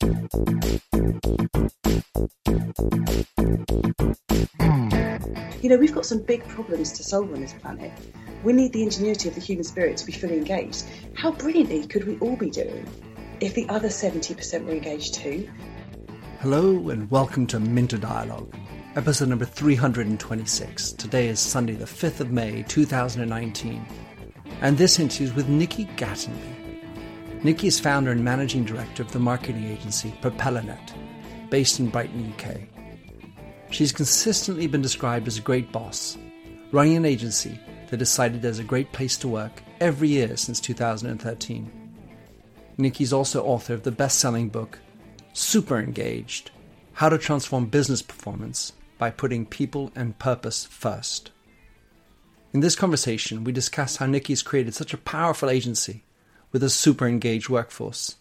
You know, we've got some big problems to solve on this planet. We need the ingenuity of the human spirit to be fully engaged. How brilliantly could we all be doing if the other 70% were engaged too? Hello and welcome to Minter Dialogue, episode number 326. Today is Sunday, the 5th of May, 2019. And this interview is with Nikki Gatenby. Nikki is founder and managing director of the marketing agency Propellernet, based in Brighton, UK. She's consistently been described as a great boss, running an agency that decided as a great place to work every year since 2013. Nikki's also author of the best selling book, Super Engaged How to Transform Business Performance by Putting People and Purpose First. In this conversation, we discuss how Nikki's created such a powerful agency with a super engaged workforce,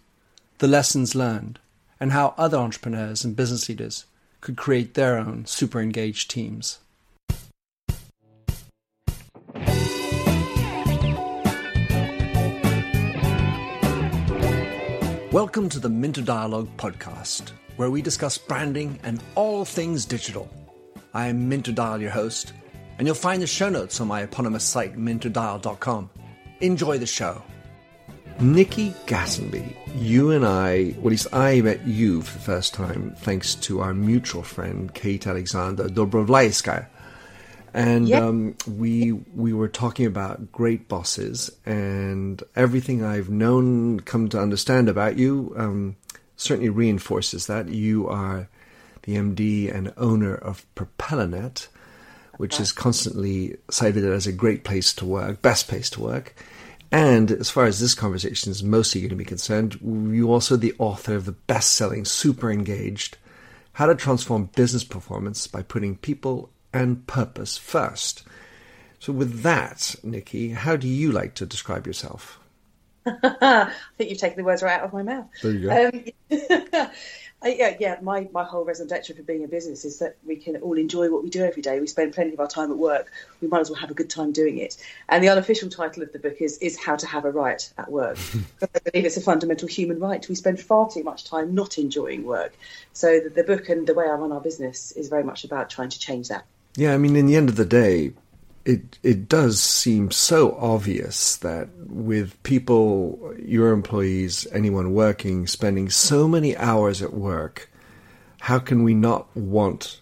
the lessons learned, and how other entrepreneurs and business leaders could create their own super engaged teams. Welcome to the Minter Dialogue podcast, where we discuss branding and all things digital. I am Minter Dial, your host, and you'll find the show notes on my eponymous site, minterdial.com. Enjoy the show. Nikki Gatenby, you and I, well, at least I met you for the first time thanks to our mutual friend Kate Alexander Dobrovlaiskaya. And Yep. um, we we were talking about great bosses and everything I've known, come to understand about you, um, certainly reinforces that you are the MD and owner of Propellernet, which is constantly cited as a great place to work, best place to work. And as far as this conversation is mostly going to be concerned, you're also the author of the best-selling Super Engaged: How to Transform Business Performance by Putting People and Purpose First. So, with that, Nikki, how do you like to describe yourself? I think you've taken the words right out of my mouth. There you go. Um, I, yeah, yeah. My, my whole raison d'etre for being a business is that we can all enjoy what we do every day. We spend plenty of our time at work. We might as well have a good time doing it. And the unofficial title of the book is is How to Have a Right at Work. Because I believe it's a fundamental human right. We spend far too much time not enjoying work. So the, the book and the way I run our business is very much about trying to change that. Yeah, I mean, in the end of the day, it it does seem so obvious that with people, your employees, anyone working, spending so many hours at work, how can we not want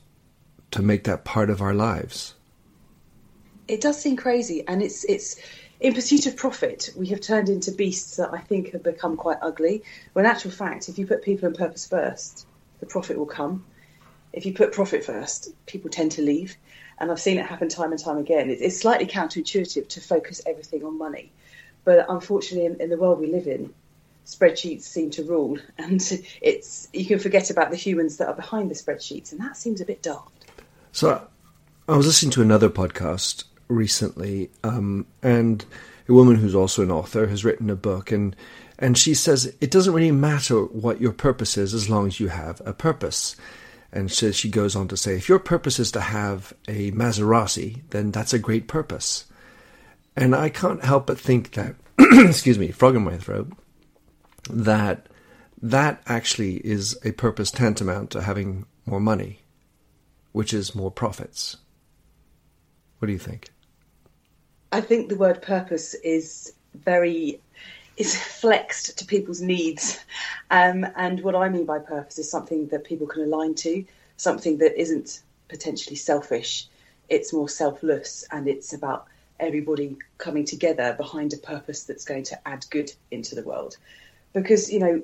to make that part of our lives? it does seem crazy, and it's it's in pursuit of profit. We have turned into beasts that I think have become quite ugly. When in actual fact, if you put people and purpose first, the profit will come. If you put profit first, people tend to leave, and I've seen it happen time and time again. It, it's slightly counterintuitive to focus everything on money, but unfortunately, in, in the world we live in, spreadsheets seem to rule, and it's you can forget about the humans that are behind the spreadsheets, and that seems a bit daft. So, I was listening to another podcast recently, um, and a woman who's also an author has written a book, and and she says it doesn't really matter what your purpose is as long as you have a purpose. And so she goes on to say, if your purpose is to have a Maserati, then that's a great purpose. And I can't help but think that, excuse me, frog in my throat, that that actually is a purpose tantamount to having more money, which is more profits. What do you think? I think the word purpose is very is flexed to people's needs, um, and what I mean by purpose is something that people can align to, something that isn't potentially selfish. It's more selfless, and it's about everybody coming together behind a purpose that's going to add good into the world. Because you know,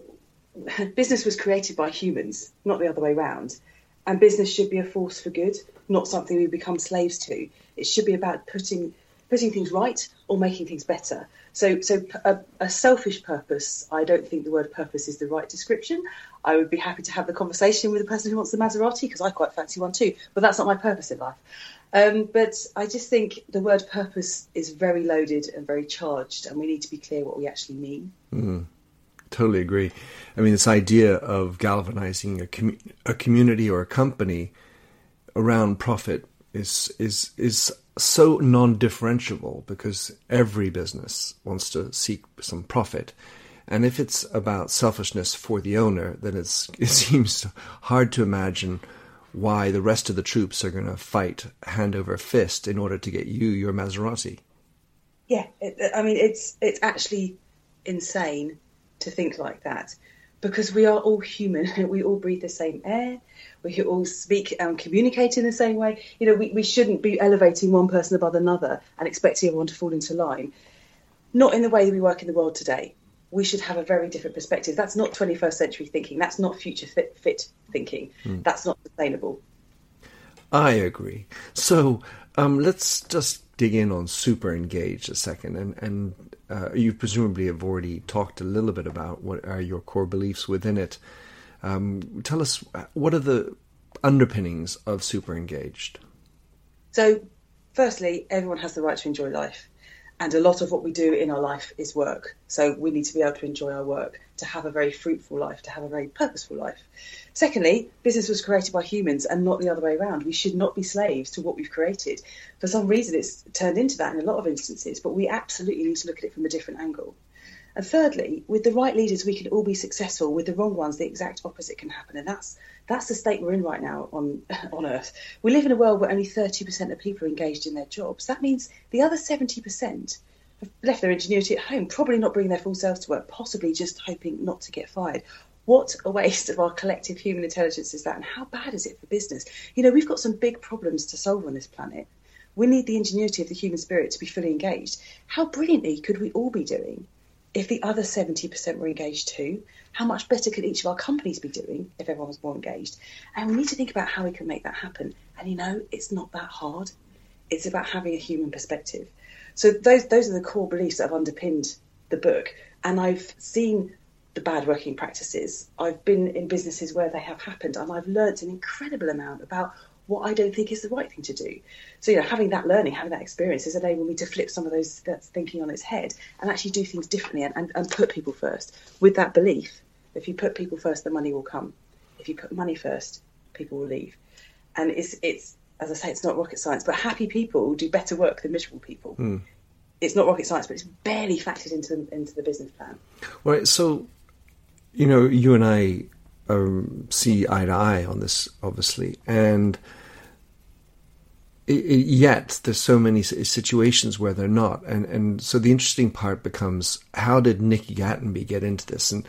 business was created by humans, not the other way round. And business should be a force for good, not something we become slaves to. It should be about putting putting things right or making things better. So, so a, a selfish purpose. I don't think the word purpose is the right description. I would be happy to have the conversation with the person who wants the Maserati because I quite fancy one too. But that's not my purpose in life. Um, but I just think the word purpose is very loaded and very charged, and we need to be clear what we actually mean. Mm, Totally agree. I mean, this idea of galvanizing a, commu- a community or a company around profit is is is so non-differentiable because every business wants to seek some profit, And if it's about selfishness for the owner, then it's, it seems hard to imagine why the rest of the troops are going to fight hand over fist in order to get you your Maserati. Yeah, it, I mean, it's it's actually insane to think like that because we are all human. We all breathe the same air. We all speak and communicate in the same way. You know, we, we shouldn't be elevating one person above another and expecting everyone to fall into line. Not in the way that we work in the world today. We should have a very different perspective. That's not 21st century thinking. That's not future fit, fit thinking. Mm. That's not sustainable. I agree. So um, let's just dig in on super engaged a second and, and uh, you presumably have already talked a little bit about what are your core beliefs within it. Um, tell us what are the underpinnings of super engaged. So, firstly, everyone has the right to enjoy life, and a lot of what we do in our life is work. So we need to be able to enjoy our work, to have a very fruitful life, to have a very purposeful life. Secondly, business was created by humans and not the other way around. We should not be slaves to what we've created. For some reason, it's turned into that in a lot of instances, but we absolutely need to look at it from a different angle. And thirdly, with the right leaders, we can all be successful. With the wrong ones, the exact opposite can happen, and that's that's the state we're in right now on on Earth. We live in a world where only 30% of people are engaged in their jobs. That means the other 70% have left their ingenuity at home, probably not bringing their full selves to work, possibly just hoping not to get fired, what a waste of our collective human intelligence is that, and how bad is it for business? You know, we've got some big problems to solve on this planet. We need the ingenuity of the human spirit to be fully engaged. How brilliantly could we all be doing if the other 70% were engaged too? How much better could each of our companies be doing if everyone was more engaged? And we need to think about how we can make that happen. And you know, it's not that hard. It's about having a human perspective. So those those are the core beliefs that have underpinned the book. And I've seen the bad working practices. I've been in businesses where they have happened, and I've learnt an incredible amount about what I don't think is the right thing to do. So, you know, having that learning, having that experience has enabled me to flip some of those that thinking on its head and actually do things differently and, and, and put people first with that belief. If you put people first, the money will come. If you put money first, people will leave. And it's, it's as I say, it's not rocket science, but happy people do better work than miserable people. Mm. It's not rocket science, but it's barely factored into the, into the business plan. Right. So you know, you and I um, see eye to eye on this, obviously, and it, it, yet there's so many situations where they're not, and and so the interesting part becomes how did Nikki Gatenby get into this, and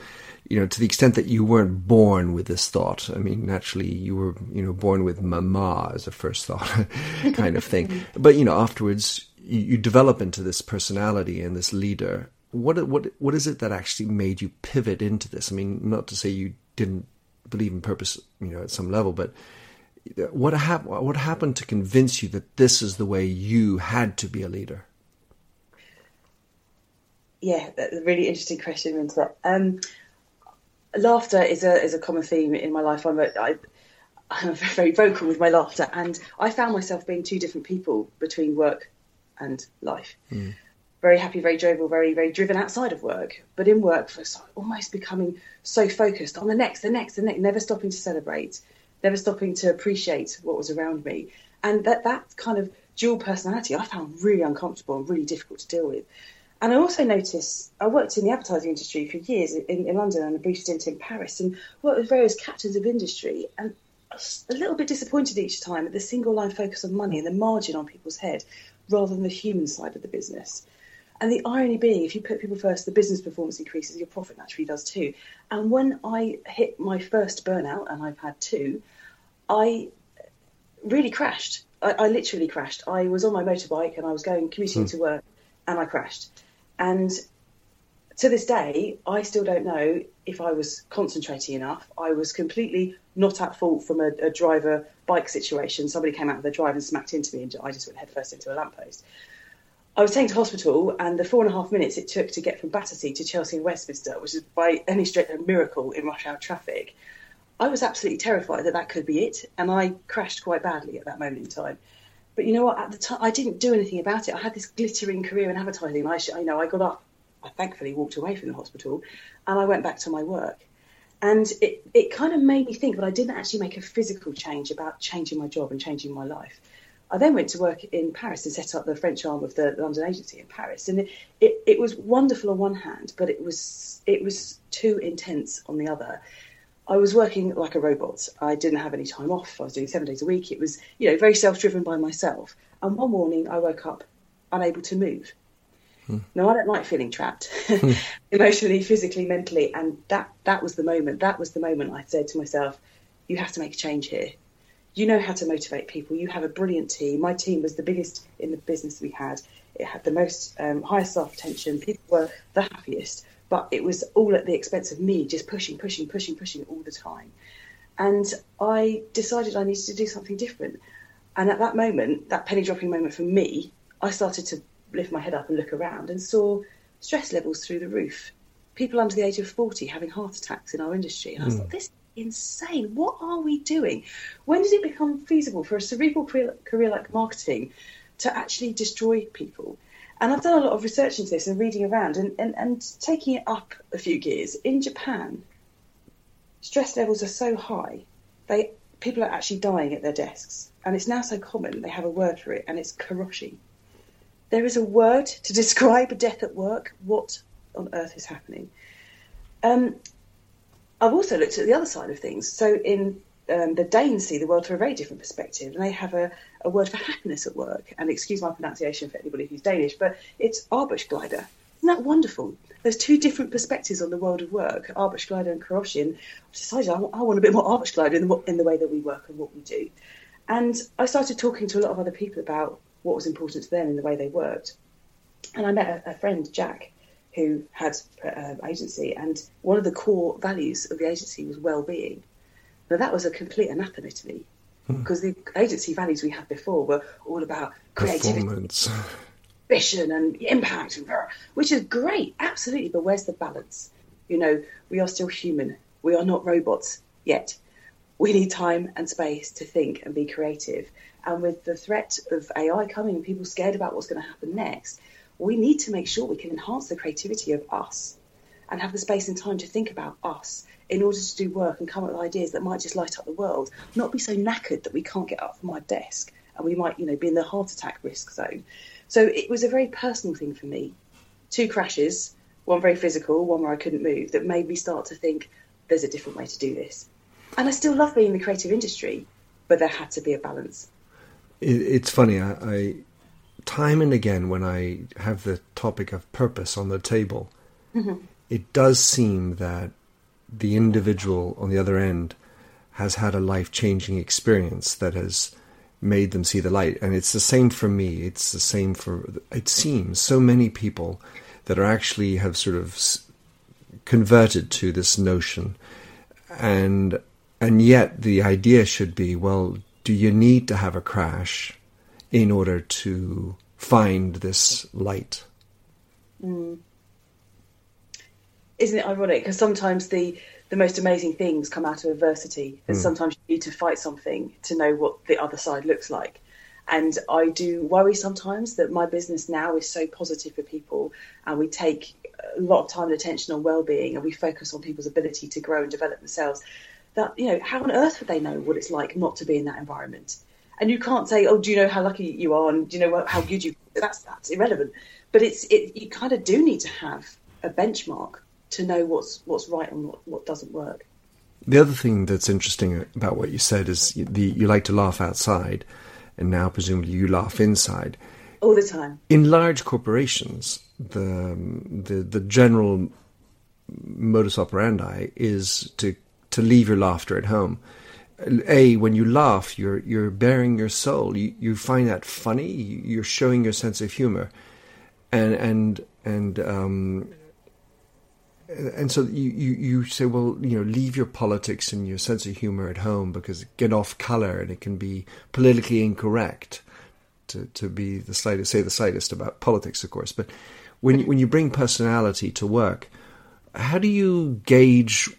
you know, to the extent that you weren't born with this thought. I mean, naturally, you were, you know, born with mama as a first thought kind of thing. But, you know, afterwards, you, you, develop into this personality and this leader what what what is it that actually made you pivot into this? I mean, not to say you didn't believe in purpose, you know, at some level, but what hap- what happened to convince you that this is the way you had to be a leader? Yeah, that's a really interesting question, Minter. Um, laughter is a is a common theme in my life. I'm a, I, I'm very vocal with my laughter, and I found myself being two different people between work and life. Mm very happy, very jovial, very, very driven outside of work. But in work, for almost becoming so focused on the next, the next, the next, never stopping to celebrate, never stopping to appreciate what was around me. And that, that kind of dual personality I found really uncomfortable and really difficult to deal with. And I also noticed I worked in the advertising industry for years in, in London and a brief stint in Paris and worked with various captains of industry. And a little bit disappointed each time at the single line focus on money and the margin on people's head rather than the human side of the business. And the irony being, if you put people first, the business performance increases, your profit naturally does too. And when I hit my first burnout, and I've had two, I really crashed. I, I literally crashed. I was on my motorbike and I was going commuting mm. to work, and I crashed. And to this day, I still don't know if I was concentrating enough. I was completely not at fault from a, a driver bike situation. Somebody came out of the drive and smacked into me, and I just went headfirst into a lamppost. I was taken to hospital, and the four and a half minutes it took to get from Battersea to Chelsea and Westminster, which is by any stretch a miracle in rush hour traffic, I was absolutely terrified that that could be it, and I crashed quite badly at that moment in time. But you know what? At the time, I didn't do anything about it. I had this glittering career in advertising. I, you know, I got up. I thankfully walked away from the hospital, and I went back to my work. And it, it kind of made me think, but I didn't actually make a physical change about changing my job and changing my life I then went to work in Paris and set up the French arm of the London agency in Paris, and it, it, it was wonderful on one hand, but it was it was too intense on the other. I was working like a robot. I didn't have any time off. I was doing seven days a week. It was, you know, very self-driven by myself. And one morning, I woke up unable to move. Hmm. Now I don't like feeling trapped, hmm. emotionally, physically, mentally, and that that was the moment. That was the moment I said to myself, "You have to make a change here. You know how to motivate people. You have a brilliant team. My team was the biggest in the business we had. It had the most um, highest staff retention. People were the happiest but it was all at the expense of me just pushing, pushing, pushing, pushing all the time. And I decided I needed to do something different. And at that moment, that penny dropping moment for me, I started to lift my head up and look around and saw stress levels through the roof. People under the age of 40 having heart attacks in our industry. And I was mm. like, this is insane. What are we doing? When did it become feasible for a cerebral career, like marketing to actually destroy people? And I've done a lot of research into this and reading around and, and, and taking it up a few gears. In Japan, stress levels are so high, they people are actually dying at their desks. And it's now so common, they have a word for it, and it's karoshi. There is a word to describe a death at work. What on earth is happening? Um, I've also looked at the other side of things. So in um, the Danes see the world from a very different perspective, and they have a, a word for happiness at work. And excuse my pronunciation for anybody who's Danish, but it's Arbejdsglæde. Isn't that wonderful? There's two different perspectives on the world of work, Arbejdsglæde and Karoshi. I've decided I want, I want a bit more Arbejdsglæde in the, in the way that we work and what we do. And I started talking to a lot of other people about what was important to them in the way they worked. And I met a, a friend, Jack, who had an uh, agency, and one of the core values of the agency was well-being. Now that was a complete anathema to me because hmm. the agency values we had before were all about creativity, vision, and impact, and, which is great, absolutely. But where's the balance? You know, we are still human. We are not robots yet. We need time and space to think and be creative. And with the threat of AI coming and people scared about what's going to happen next, we need to make sure we can enhance the creativity of us and have the space and time to think about us in order to do work and come up with ideas that might just light up the world, not be so knackered that we can't get up from our desk and we might, you know, be in the heart attack risk zone. So it was a very personal thing for me. Two crashes, one very physical, one where I couldn't move, that made me start to think there's a different way to do this. And I still love being in the creative industry, but there had to be a balance. It's funny, I, I time and again when I have the topic of purpose on the table, mm-hmm. it does seem that the individual on the other end has had a life changing experience that has made them see the light. And it's the same for me. It's the same for, it seems, so many people that are actually have sort of converted to this notion. And, and yet the idea should be, well, do you need to have a crash in order to find this light? Mm isn't it ironic? Because sometimes the the most amazing things come out of adversity, and mm. sometimes you need to fight something to know what the other side looks like. And I do worry sometimes that my business now is so positive for people, and we take a lot of time and attention on well-being, and we focus on people's ability to grow and develop themselves. That you know, how on earth would they know what it's like not to be in that environment? And you can't say, "Oh, do you know how lucky you are?" and do you know how good you? That's that's irrelevant. But it's it, you kind of do need to have a benchmark to know what's what's right and what, what doesn't work. The other thing that's interesting about what you said is the you like to laugh outside, and now presumably you laugh inside. All the time. In large corporations, the the the general modus operandi is to to leave your laughter at home. A, when you laugh, you're you're bearing your soul. You you find that funny. You're showing your sense of humor, and and and um, and so you, you, you say, well, you know, leave your politics and your sense of humor at home because get off color and it can be politically incorrect to, to be the slightest, say the slightest about politics, of course. But when, when you bring personality to work, how do you gauge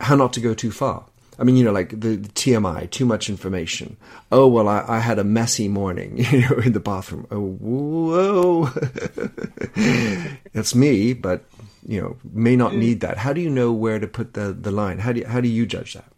how not to go too far? I mean, you know, like the, the TMI, too much information. Oh, well, I, I, had a messy morning, you know, in the bathroom. Oh, whoa. That's me, but you know may not need that. How do you know where to put the, the line? How do you, how do you judge that?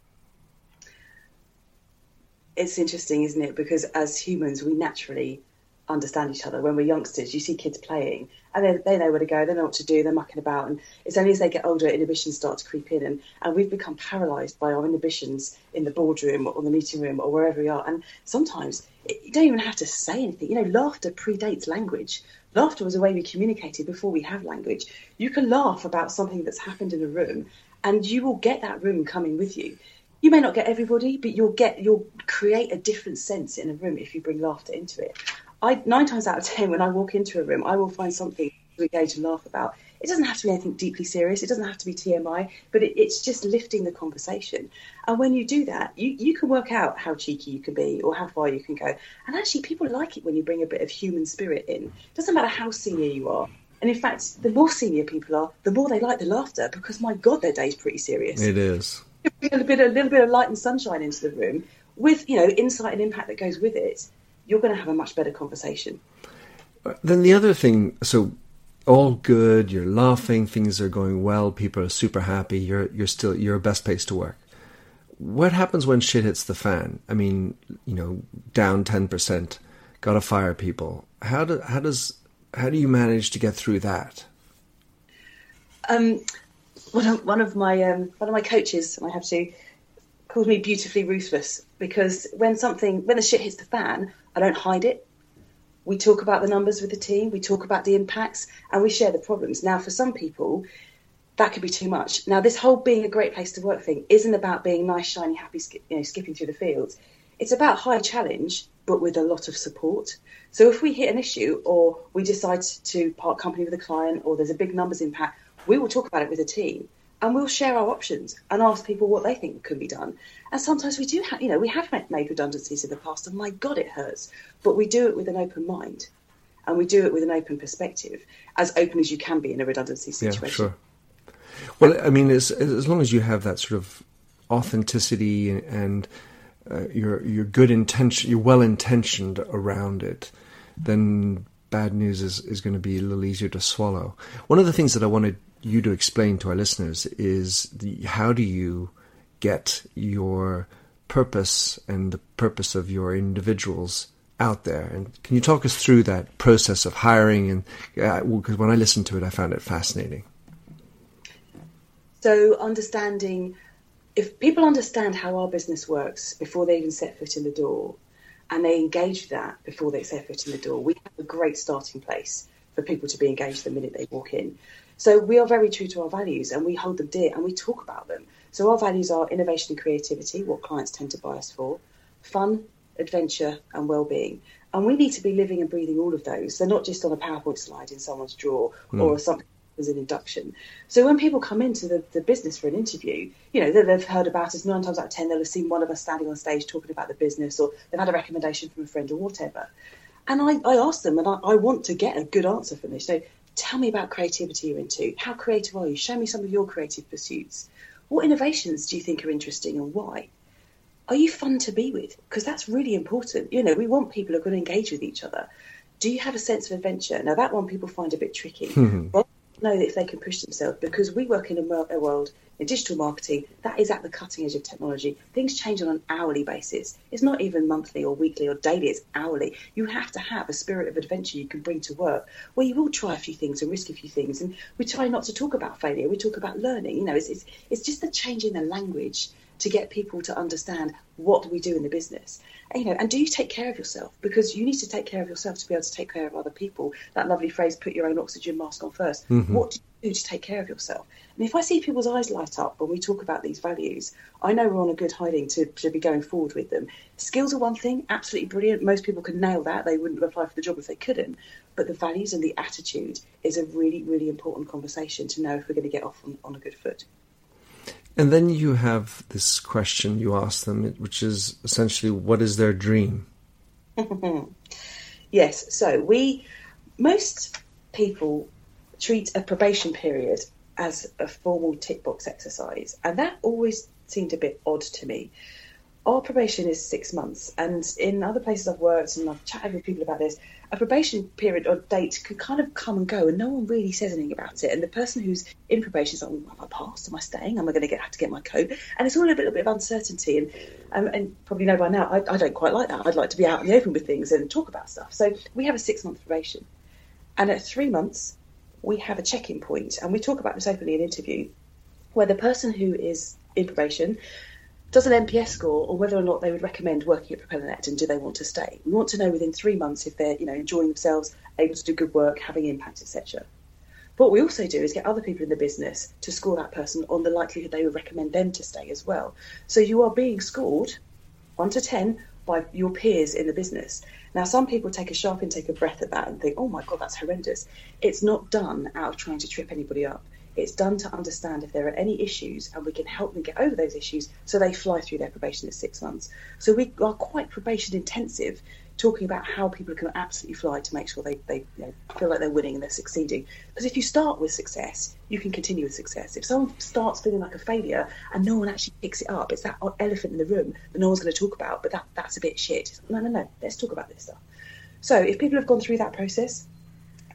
it's interesting, isn't it? Because as humans, we naturally understand each other. When we're youngsters, you see kids playing and they, they know where to go, they know what to do, they're mucking about. And it's only as they get older, inhibitions start to creep in. And, and we've become paralysed by our inhibitions in the boardroom or the meeting room or wherever we are. And sometimes it, you don't even have to say anything. You know, laughter predates language. Laughter was a way we communicated before we have language. You can laugh about something that's happened in a room and you will get that room coming with you you may not get everybody, but you'll get you'll create a different sense in a room if you bring laughter into it. I nine times out of ten, when I walk into a room, I will find something to engage and laugh about. It doesn't have to be anything deeply serious. It doesn't have to be TMI, but it, it's just lifting the conversation. And when you do that, you, you can work out how cheeky you can be or how far you can go. And actually, people like it when you bring a bit of human spirit in. It doesn't matter how senior you are. And in fact, the more senior people are, the more they like the laughter because, my God, their day's pretty serious. It is. A, bit, a little bit of light and sunshine into the room with, you know, insight and impact that goes with it you're going to have a much better conversation. Then the other thing, so all good, you're laughing, things are going well, people are super happy, you're you're still you're a best place to work. What happens when shit hits the fan? I mean, you know, down ten percent, gotta fire people. How do how does how do you manage to get through that? Um, one of, one of my um, one of my coaches, I have to, calls me beautifully ruthless because when something when the shit hits the fan, I don't hide it. We talk about the numbers with the team, we talk about the impacts, and we share the problems. Now, for some people, that could be too much. Now, this whole being a great place to work thing isn't about being nice, shiny, happy, you know, skipping through the fields. It's about high challenge, but with a lot of support. So if we hit an issue or we decide to part company with a client or there's a big numbers impact, we will talk about it with the team and we'll share our options and ask people what they think can be done. And sometimes we do have, you know, we have made redundancies in the past, and my God, it hurts. But we do it with an open mind, and we do it with an open perspective, as open as you can be in a redundancy situation. Yeah, sure. Well, I mean, as as long as you have that sort of authenticity and, and uh, your your good intention, you're well intentioned around it, then bad news is, is going to be a little easier to swallow. One of the things that I wanted you to explain to our listeners is the, how do you get your purpose and the purpose of your individuals out there. And can you talk us through that process of hiring? And because uh, when I listened to it, I found it fascinating. So understanding, if people understand how our business works before they even set foot in the door, and they engage that before they set foot in the door, we have a great starting place for people to be engaged the minute they walk in. So we are very true to our values and we hold them dear and we talk about them. So our values are innovation and creativity, what clients tend to buy us for, fun, adventure, and well-being. And we need to be living and breathing all of those. They're not just on a PowerPoint slide in someone's drawer mm. or something as an induction. So when people come into the, the business for an interview, you know, they've heard about us nine times out of ten, they'll have seen one of us standing on stage talking about the business or they've had a recommendation from a friend or whatever. And I, I ask them, and I, I want to get a good answer from this. So tell me about creativity you're into. How creative are you? Show me some of your creative pursuits. What innovations do you think are interesting and why? Are you fun to be with? Because that's really important. You know, we want people who are going to engage with each other. Do you have a sense of adventure? Now, that one people find a bit tricky. Hmm. well, know that if they can push themselves because we work in a world in digital marketing that is at the cutting edge of technology. Things change on an hourly basis. It's not even monthly or weekly or daily, it's hourly. You have to have a spirit of adventure you can bring to work where you will try a few things and risk a few things. And we try not to talk about failure, we talk about learning. You know, it's, it's, it's just the change in the language to get people to understand what we do in the business. And, you know, and do you take care of yourself? Because you need to take care of yourself to be able to take care of other people. That lovely phrase, put your own oxygen mask on 1st mm-hmm. What do you do to take care of yourself? And if I see people's eyes light up when we talk about these values, I know we're on a good hiding to, to be going forward with them. Skills are one thing, absolutely brilliant. Most people can nail that. They wouldn't apply for the job if they couldn't. But the values and the attitude is a really, really important conversation to know if we're going to get off on, on a good foot. And then you have this question you ask them, which is essentially, what is their dream? yes. So we, most people treat a probation period as a formal tick box exercise, and that always seemed a bit odd to me. our probation is six months, and in other places I've worked and I've chatted with people about this, a probation period or date could kind of come and go, and no one really says anything about it. And the person who's in probation is like, well, "Have I passed? Am I staying? Am I going to get have to get my coat?" And it's all a little bit of uncertainty. And um, and probably know by now, I, I don't quite like that. I'd like to be out in the open with things and talk about stuff. So we have a six month probation, and at three months, we have a check in point, and we talk about this openly in interview, where the person who is in probation does an NPS score or whether or not they would recommend working at PropellerNet and do they want to stay. We want to know within three months if they're you know enjoying themselves, able to do good work, having impact, etc. What we also do is get other people in the business to score that person on the likelihood they would recommend them to stay as well. So you are being scored one to ten by your peers in the business. Now, some people take a sharp intake of breath at that and think, "Oh my god, that's horrendous." It's not done out of trying to trip anybody up. It's done to understand if there are any issues and we can help them get over those issues so they fly through their probation at six months. So we are quite probation intensive, talking about how people can absolutely fly to make sure they, they you know, feel like they're winning and they're succeeding. Because if you start with success, you can continue with success. If someone starts feeling like a failure and no one actually picks it up, it's that elephant in the room that no one's going to talk about, but that, that's a bit shit. No, no, no, let's talk about this stuff. So if people have gone through that process,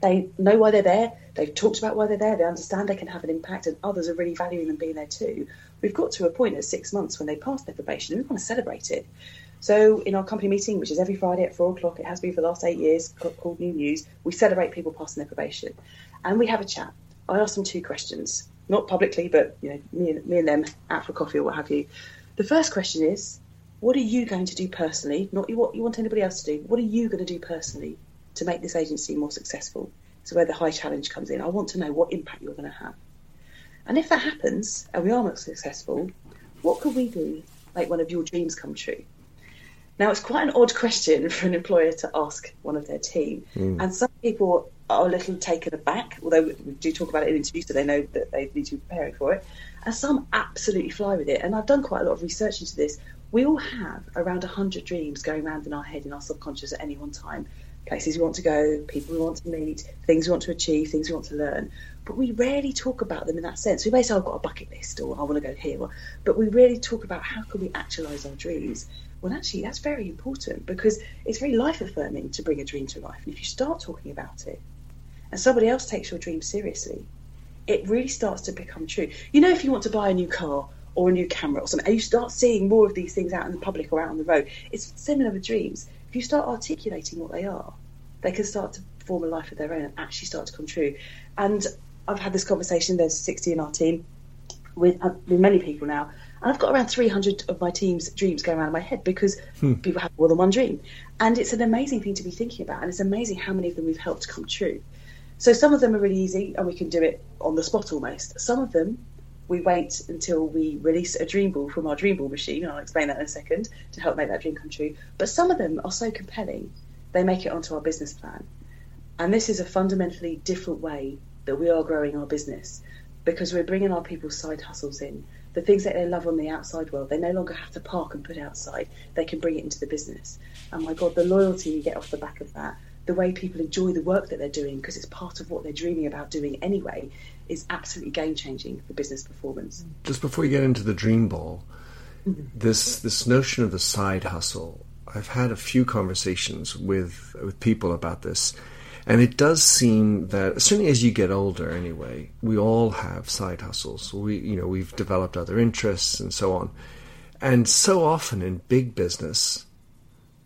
they know why they're there. They've talked about why they're there. They understand they can have an impact, and others are really valuing them being there too. We've got to a point at six months when they pass their probation, and we want to celebrate it. So, in our company meeting, which is every Friday at four o'clock, it has been for the last eight years, called New News, we celebrate people passing their probation, and we have a chat. I ask them two questions, not publicly, but you know, me and, me and them out for coffee or what have you. The first question is, what are you going to do personally? Not what you want anybody else to do. What are you going to do personally to make this agency more successful. So where the high challenge comes in, I want to know what impact you're going to have. And if that happens and we are more successful, what could we do to make one of your dreams come true? Now, it's quite an odd question for an employer to ask one of their team. Mm. And some people are a little taken aback, although we do talk about it in interviews so they know that they need to be preparing for it. And some absolutely fly with it. And I've done quite a lot of research into this. We all have around 100 dreams going around in our head, in our subconscious at any one time places we want to go, people we want to meet, things we want to achieve, things we want to learn. But we rarely talk about them in that sense. We may say, oh, I've got a bucket list or I want to go here, but we rarely talk about how can we actualise our dreams. Well, actually, that's very important because it's very life affirming to bring a dream to life. And if you start talking about it and somebody else takes your dream seriously, it really starts to become true. You know, if you want to buy a new car or a new camera or something, and you start seeing more of these things out in the public or out on the road, it's similar with dreams if you start articulating what they are, they can start to form a life of their own and actually start to come true. And I've had this conversation, there's 60 in our team, with, uh, with many people now. And I've got around 300 of my team's dreams going around in my head because hmm. people have more than one dream. And it's an amazing thing to be thinking about. And it's amazing how many of them we've helped come true. So some of them are really easy and we can do it on the spot almost. Some of them we wait until we release a dream ball from our dream ball machine, I'll explain that in a second to help make that dream come true. But some of them are so compelling, they make it onto our business plan. And this is a fundamentally different way that we are growing our business because we're bringing our people's side hustles in. The things that they love on the outside world, they no longer have to park and put outside. They can bring it into the business. And my God, the loyalty you get off the back of that, the way people enjoy the work that they're doing because it's part of what they're dreaming about doing anyway, is absolutely game changing for business performance. Just before you get into the dream ball, mm-hmm. this this notion of the side hustle, I've had a few conversations with with people about this. And it does seem that as certainly as you get older anyway, we all have side hustles. We you know, we've developed other interests and so on. And so often in big business,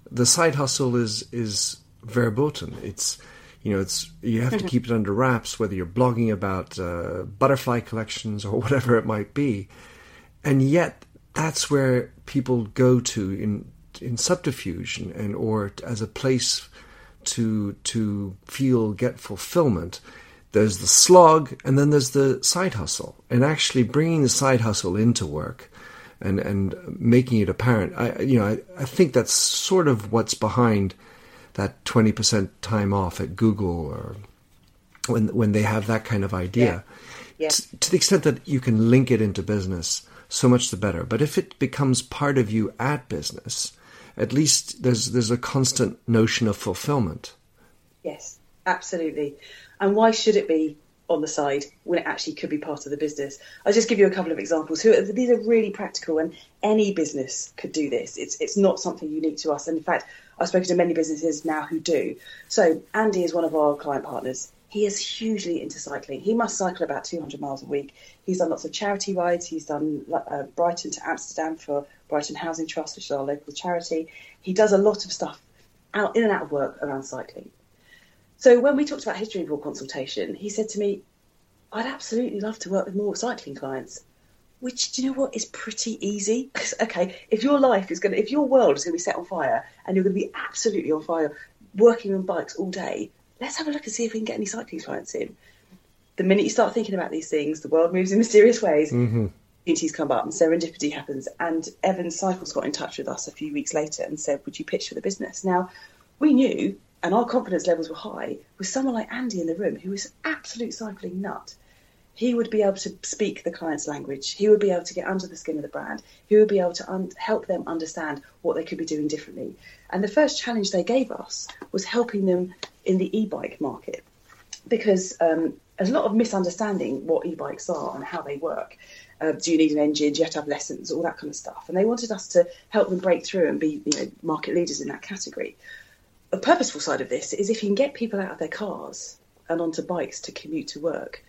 the side hustle is is verboten. It's you know, it's you have to keep it under wraps, whether you're blogging about uh, butterfly collections or whatever it might be, and yet that's where people go to in in subterfuge and, and or as a place to to feel get fulfillment. There's the slog, and then there's the side hustle, and actually bringing the side hustle into work and and making it apparent. I you know I, I think that's sort of what's behind that 20% time off at Google or when when they have that kind of idea. Yeah. Yeah. T- to the extent that you can link it into business, so much the better. But if it becomes part of you at business, at least there's there's a constant notion of fulfillment. Yes, absolutely. And why should it be on the side when it actually could be part of the business. I'll just give you a couple of examples. Who these are really practical, and any business could do this. It's it's not something unique to us. And in fact, I've spoken to many businesses now who do. So Andy is one of our client partners. He is hugely into cycling. He must cycle about 200 miles a week. He's done lots of charity rides. He's done uh, Brighton to Amsterdam for Brighton Housing Trust, which is our local charity. He does a lot of stuff out in and out of work around cycling. So when we talked about history board consultation, he said to me, I'd absolutely love to work with more cycling clients. Which do you know what is pretty easy? Because okay, if your life is gonna, if your world is gonna be set on fire and you're gonna be absolutely on fire, working on bikes all day, let's have a look and see if we can get any cycling clients in. The minute you start thinking about these things, the world moves in mysterious ways. Mm-hmm. Opportunities come up and serendipity happens. And Evans Cycles got in touch with us a few weeks later and said, "Would you pitch for the business?" Now, we knew and our confidence levels were high with someone like Andy in the room who was absolute cycling nut. He would be able to speak the client's language. He would be able to get under the skin of the brand. He would be able to un- help them understand what they could be doing differently. And the first challenge they gave us was helping them in the e-bike market because um, there's a lot of misunderstanding what e-bikes are and how they work. Uh, do you need an engine? Do you have to have lessons? All that kind of stuff. And they wanted us to help them break through and be you know, market leaders in that category a purposeful side of this is if you can get people out of their cars and onto bikes to commute to work,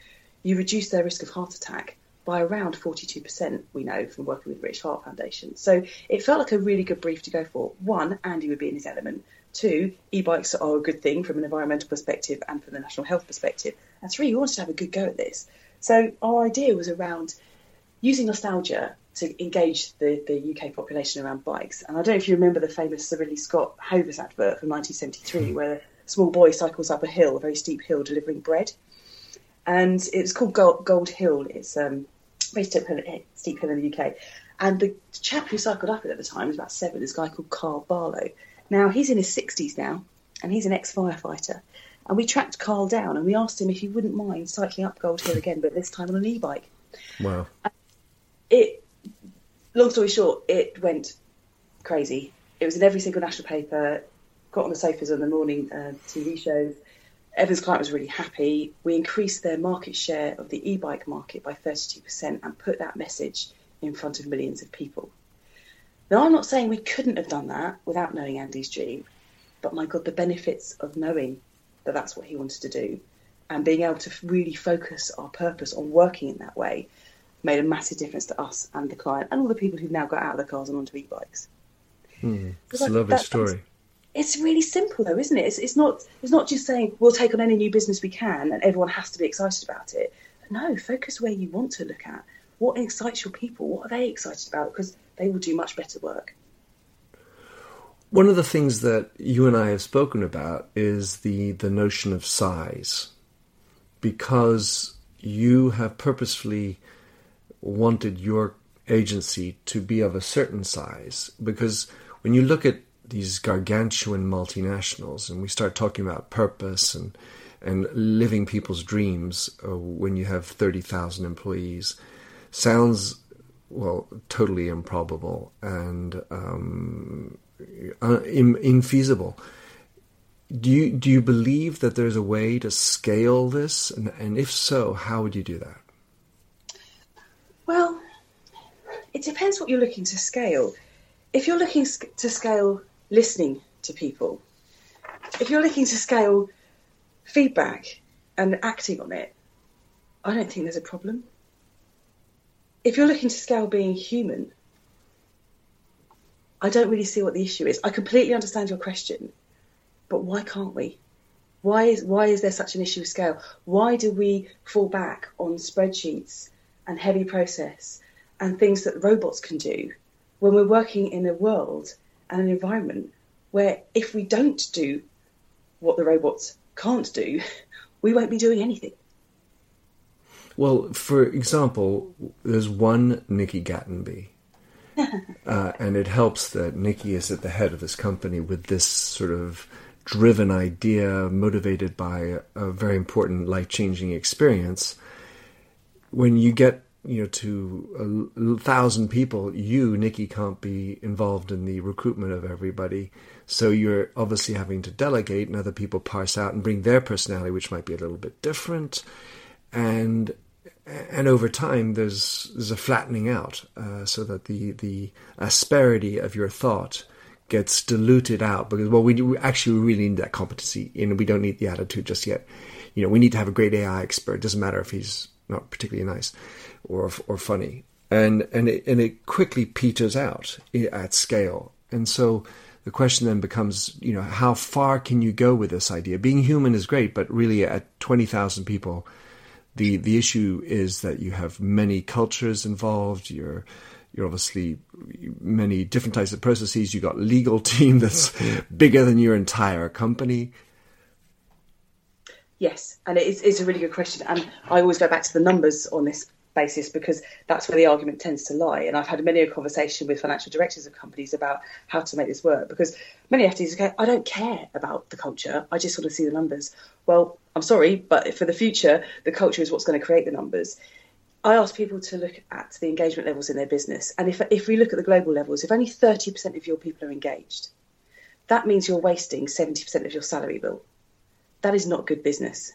you reduce their risk of heart attack by around 42%, we know from working with the British Heart Foundation. So it felt like a really good brief to go for. One, Andy would be in his element. Two, e bikes are a good thing from an environmental perspective and from the national health perspective. And three, we wanted to have a good go at this. So our idea was around using nostalgia to engage the, the UK population around bikes. And I don't know if you remember the famous Sir Ridley Scott Hovis advert from 1973, hmm. where a small boy cycles up a hill, a very steep hill, delivering bread. And it's called Gold, Gold Hill. It's um, a very steep hill, steep hill in the UK. And the chap who cycled up it at the time was about seven, this guy called Carl Barlow. Now, he's in his 60s now, and he's an ex firefighter. And we tracked Carl down and we asked him if he wouldn't mind cycling up Gold Hill again, but this time on an e bike. Wow. And it long story short, it went crazy. It was in every single national paper. Got on the sofas on the morning uh, TV shows. Evans client was really happy. We increased their market share of the e-bike market by 32% and put that message in front of millions of people. Now, I'm not saying we couldn't have done that without knowing Andy's dream, but my God, the benefits of knowing that that's what he wanted to do and being able to really focus our purpose on working in that way made a massive difference to us and the client and all the people who've now got out of the cars and onto e-bikes. Mm, it's a lovely story. It's really simple though, isn't it? It's, it's not it's not just saying we'll take on any new business we can and everyone has to be excited about it. No, focus where you want to look at. What excites your people? What are they excited about? Because they will do much better work. One of the things that you and I have spoken about is the, the notion of size. Because you have purposefully wanted your agency to be of a certain size because when you look at these gargantuan multinationals and we start talking about purpose and and living people's dreams uh, when you have 30,000 employees. Sounds well totally improbable and um, uh, infeasible. Do you do you believe that there's a way to scale this? And, and if so how would you do that? Well, it depends what you're looking to scale. If you're looking to scale listening to people, if you're looking to scale feedback and acting on it, I don't think there's a problem. If you're looking to scale being human, I don't really see what the issue is. I completely understand your question, but why can't we? Why is why is there such an issue with scale? Why do we fall back on spreadsheets and heavy process and things that robots can do when we're working in a world an environment where if we don't do what the robots can't do, we won't be doing anything. Well, for example, there's one Nikki Gatenby. uh, and it helps that Nikki is at the head of this company with this sort of driven idea, motivated by a, a very important life changing experience when you get you know to a thousand people, you Nikki can't be involved in the recruitment of everybody. So you're obviously having to delegate, and other people parse out and bring their personality, which might be a little bit different. and and over time there's there's a flattening out uh, so that the the asperity of your thought gets diluted out because well we, do, actually we really need that competency and we don't need the attitude just yet you know we need to have a great AI expert it doesn't matter if he's not particularly nice or or funny and and it, and it quickly peters out at scale and so the question then becomes you know how far can you go with this idea being human is great but really at 20,000 people the the issue is that you have many cultures involved you're you're obviously many different types of processes. You've got legal team that's bigger than your entire company. Yes, and it is, it's a really good question. And I always go back to the numbers on this basis because that's where the argument tends to lie. And I've had many a conversation with financial directors of companies about how to make this work because many FDs go, I don't care about the culture, I just want to see the numbers. Well, I'm sorry, but for the future, the culture is what's going to create the numbers. I ask people to look at the engagement levels in their business. And if, if we look at the global levels, if only 30% of your people are engaged, that means you're wasting 70% of your salary bill. That is not good business.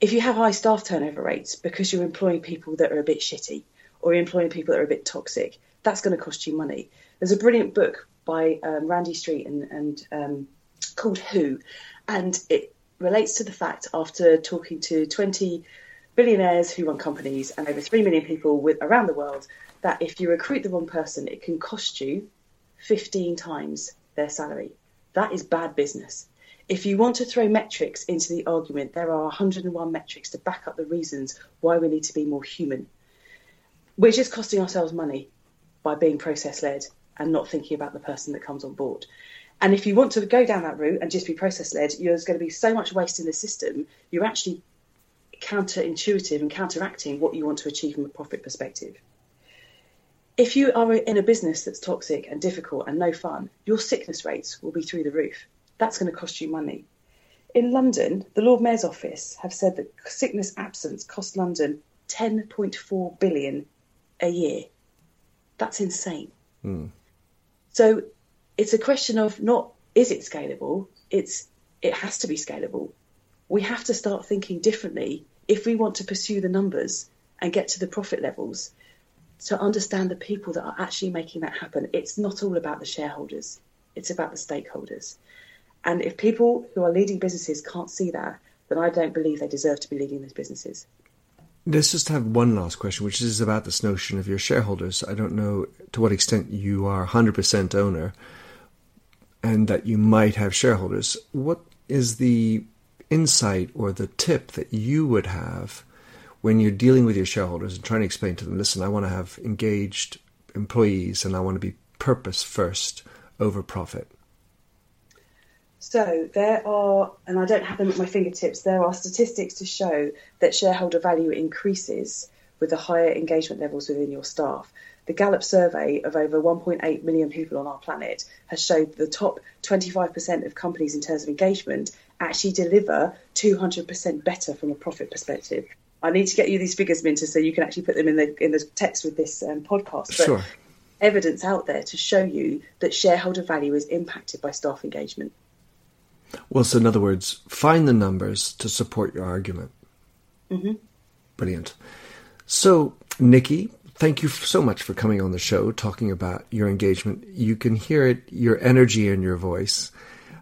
If you have high staff turnover rates because you're employing people that are a bit shitty or you're employing people that are a bit toxic, that's going to cost you money. There's a brilliant book by um, Randy Street and, and um, called Who, and it relates to the fact after talking to 20 billionaires who run companies and over 3 million people with, around the world that if you recruit the wrong person, it can cost you 15 times their salary. That is bad business. If you want to throw metrics into the argument, there are 101 metrics to back up the reasons why we need to be more human. We're just costing ourselves money by being process led and not thinking about the person that comes on board. And if you want to go down that route and just be process led, there's going to be so much waste in the system, you're actually counterintuitive and counteracting what you want to achieve from a profit perspective. If you are in a business that's toxic and difficult and no fun, your sickness rates will be through the roof. That's going to cost you money. In London, the Lord Mayor's office have said that sickness absence costs London 10.4 billion a year. That's insane. Mm. So it's a question of not is it scalable? It's it has to be scalable we have to start thinking differently if we want to pursue the numbers and get to the profit levels to understand the people that are actually making that happen. It's not all about the shareholders, it's about the stakeholders. And if people who are leading businesses can't see that, then I don't believe they deserve to be leading those businesses. Let's just have one last question, which is about this notion of your shareholders. I don't know to what extent you are 100% owner and that you might have shareholders. What is the insight or the tip that you would have when you're dealing with your shareholders and trying to explain to them, listen, I want to have engaged employees and I want to be purpose first over profit? So there are, and I don't have them at my fingertips, there are statistics to show that shareholder value increases with the higher engagement levels within your staff. The Gallup survey of over 1.8 million people on our planet has showed the top 25% of companies in terms of engagement actually deliver 200% better from a profit perspective. I need to get you these figures, Minter, so you can actually put them in the in the text with this um, podcast. But sure. Evidence out there to show you that shareholder value is impacted by staff engagement. Well, so in other words, find the numbers to support your argument. Mm-hmm. Brilliant. So, Nikki, thank you so much for coming on the show, talking about your engagement. You can hear it, your energy in your voice.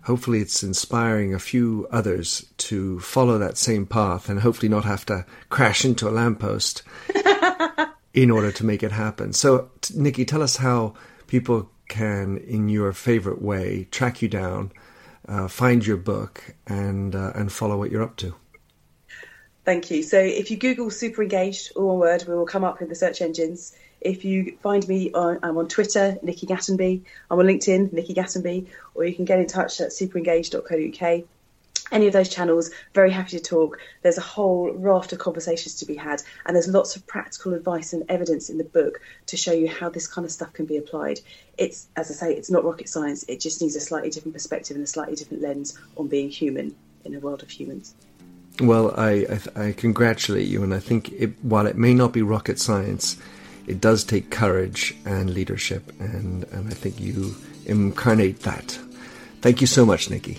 Hopefully, it's inspiring a few others to follow that same path and hopefully not have to crash into a lamppost in order to make it happen. So, Nikki, tell us how people can, in your favorite way, track you down, uh, find your book, and uh, and follow what you're up to. Thank you. So if you Google super engaged, all one word, we will come up in the search engines. If you find me on, I'm on Twitter, Nikki Gatenby. I'm on LinkedIn, Nikki Gatenby, or you can get in touch at superengaged.co.uk. Any of those channels, very happy to talk. There's a whole raft of conversations to be had, and there's lots of practical advice and evidence in the book to show you how this kind of stuff can be applied. It's, as I say, it's not rocket science. It just needs a slightly different perspective and a slightly different lens on being human in a world of humans. Well, I, I, I, congratulate you, and I think it, while it may not be rocket science, it does take courage and leadership, and, and I think you incarnate that. Thank you so much, Nikki.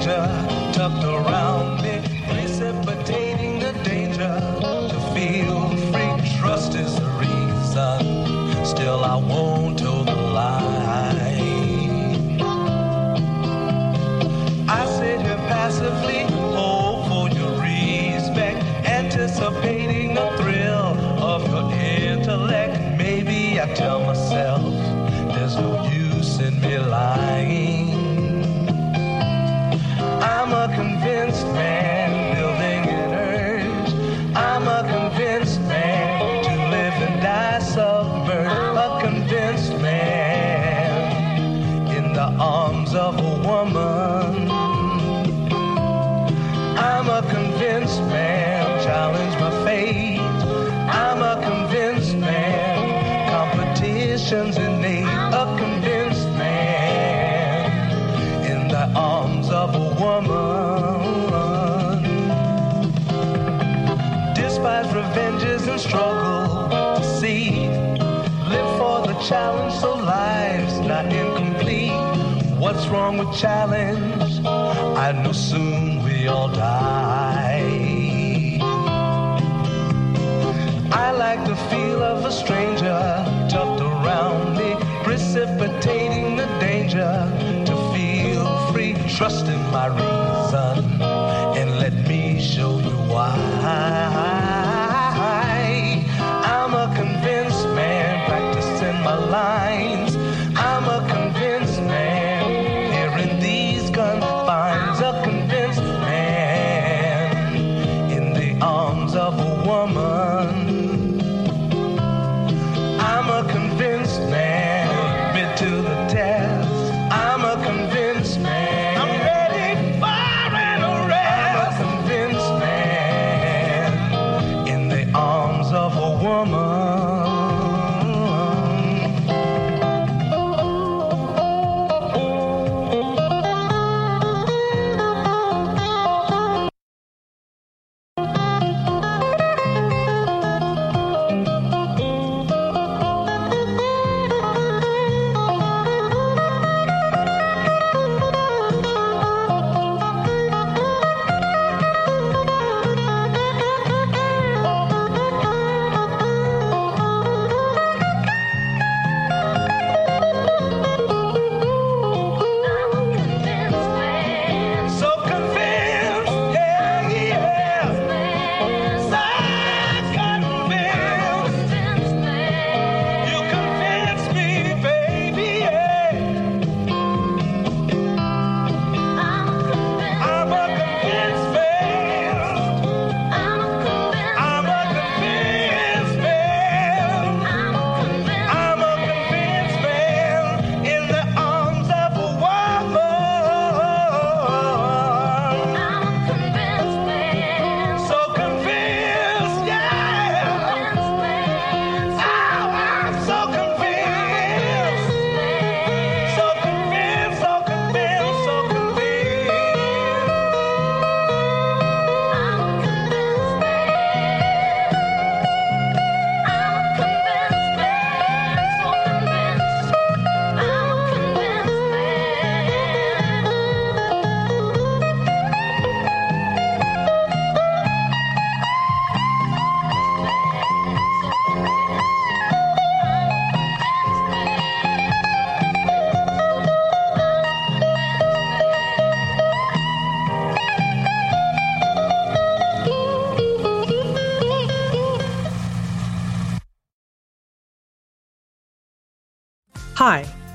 stranger tucked around. what's wrong with challenge? I know soon we all die. I like the feel of a stranger tucked around me, precipitating the danger to feel free, trusting my reason.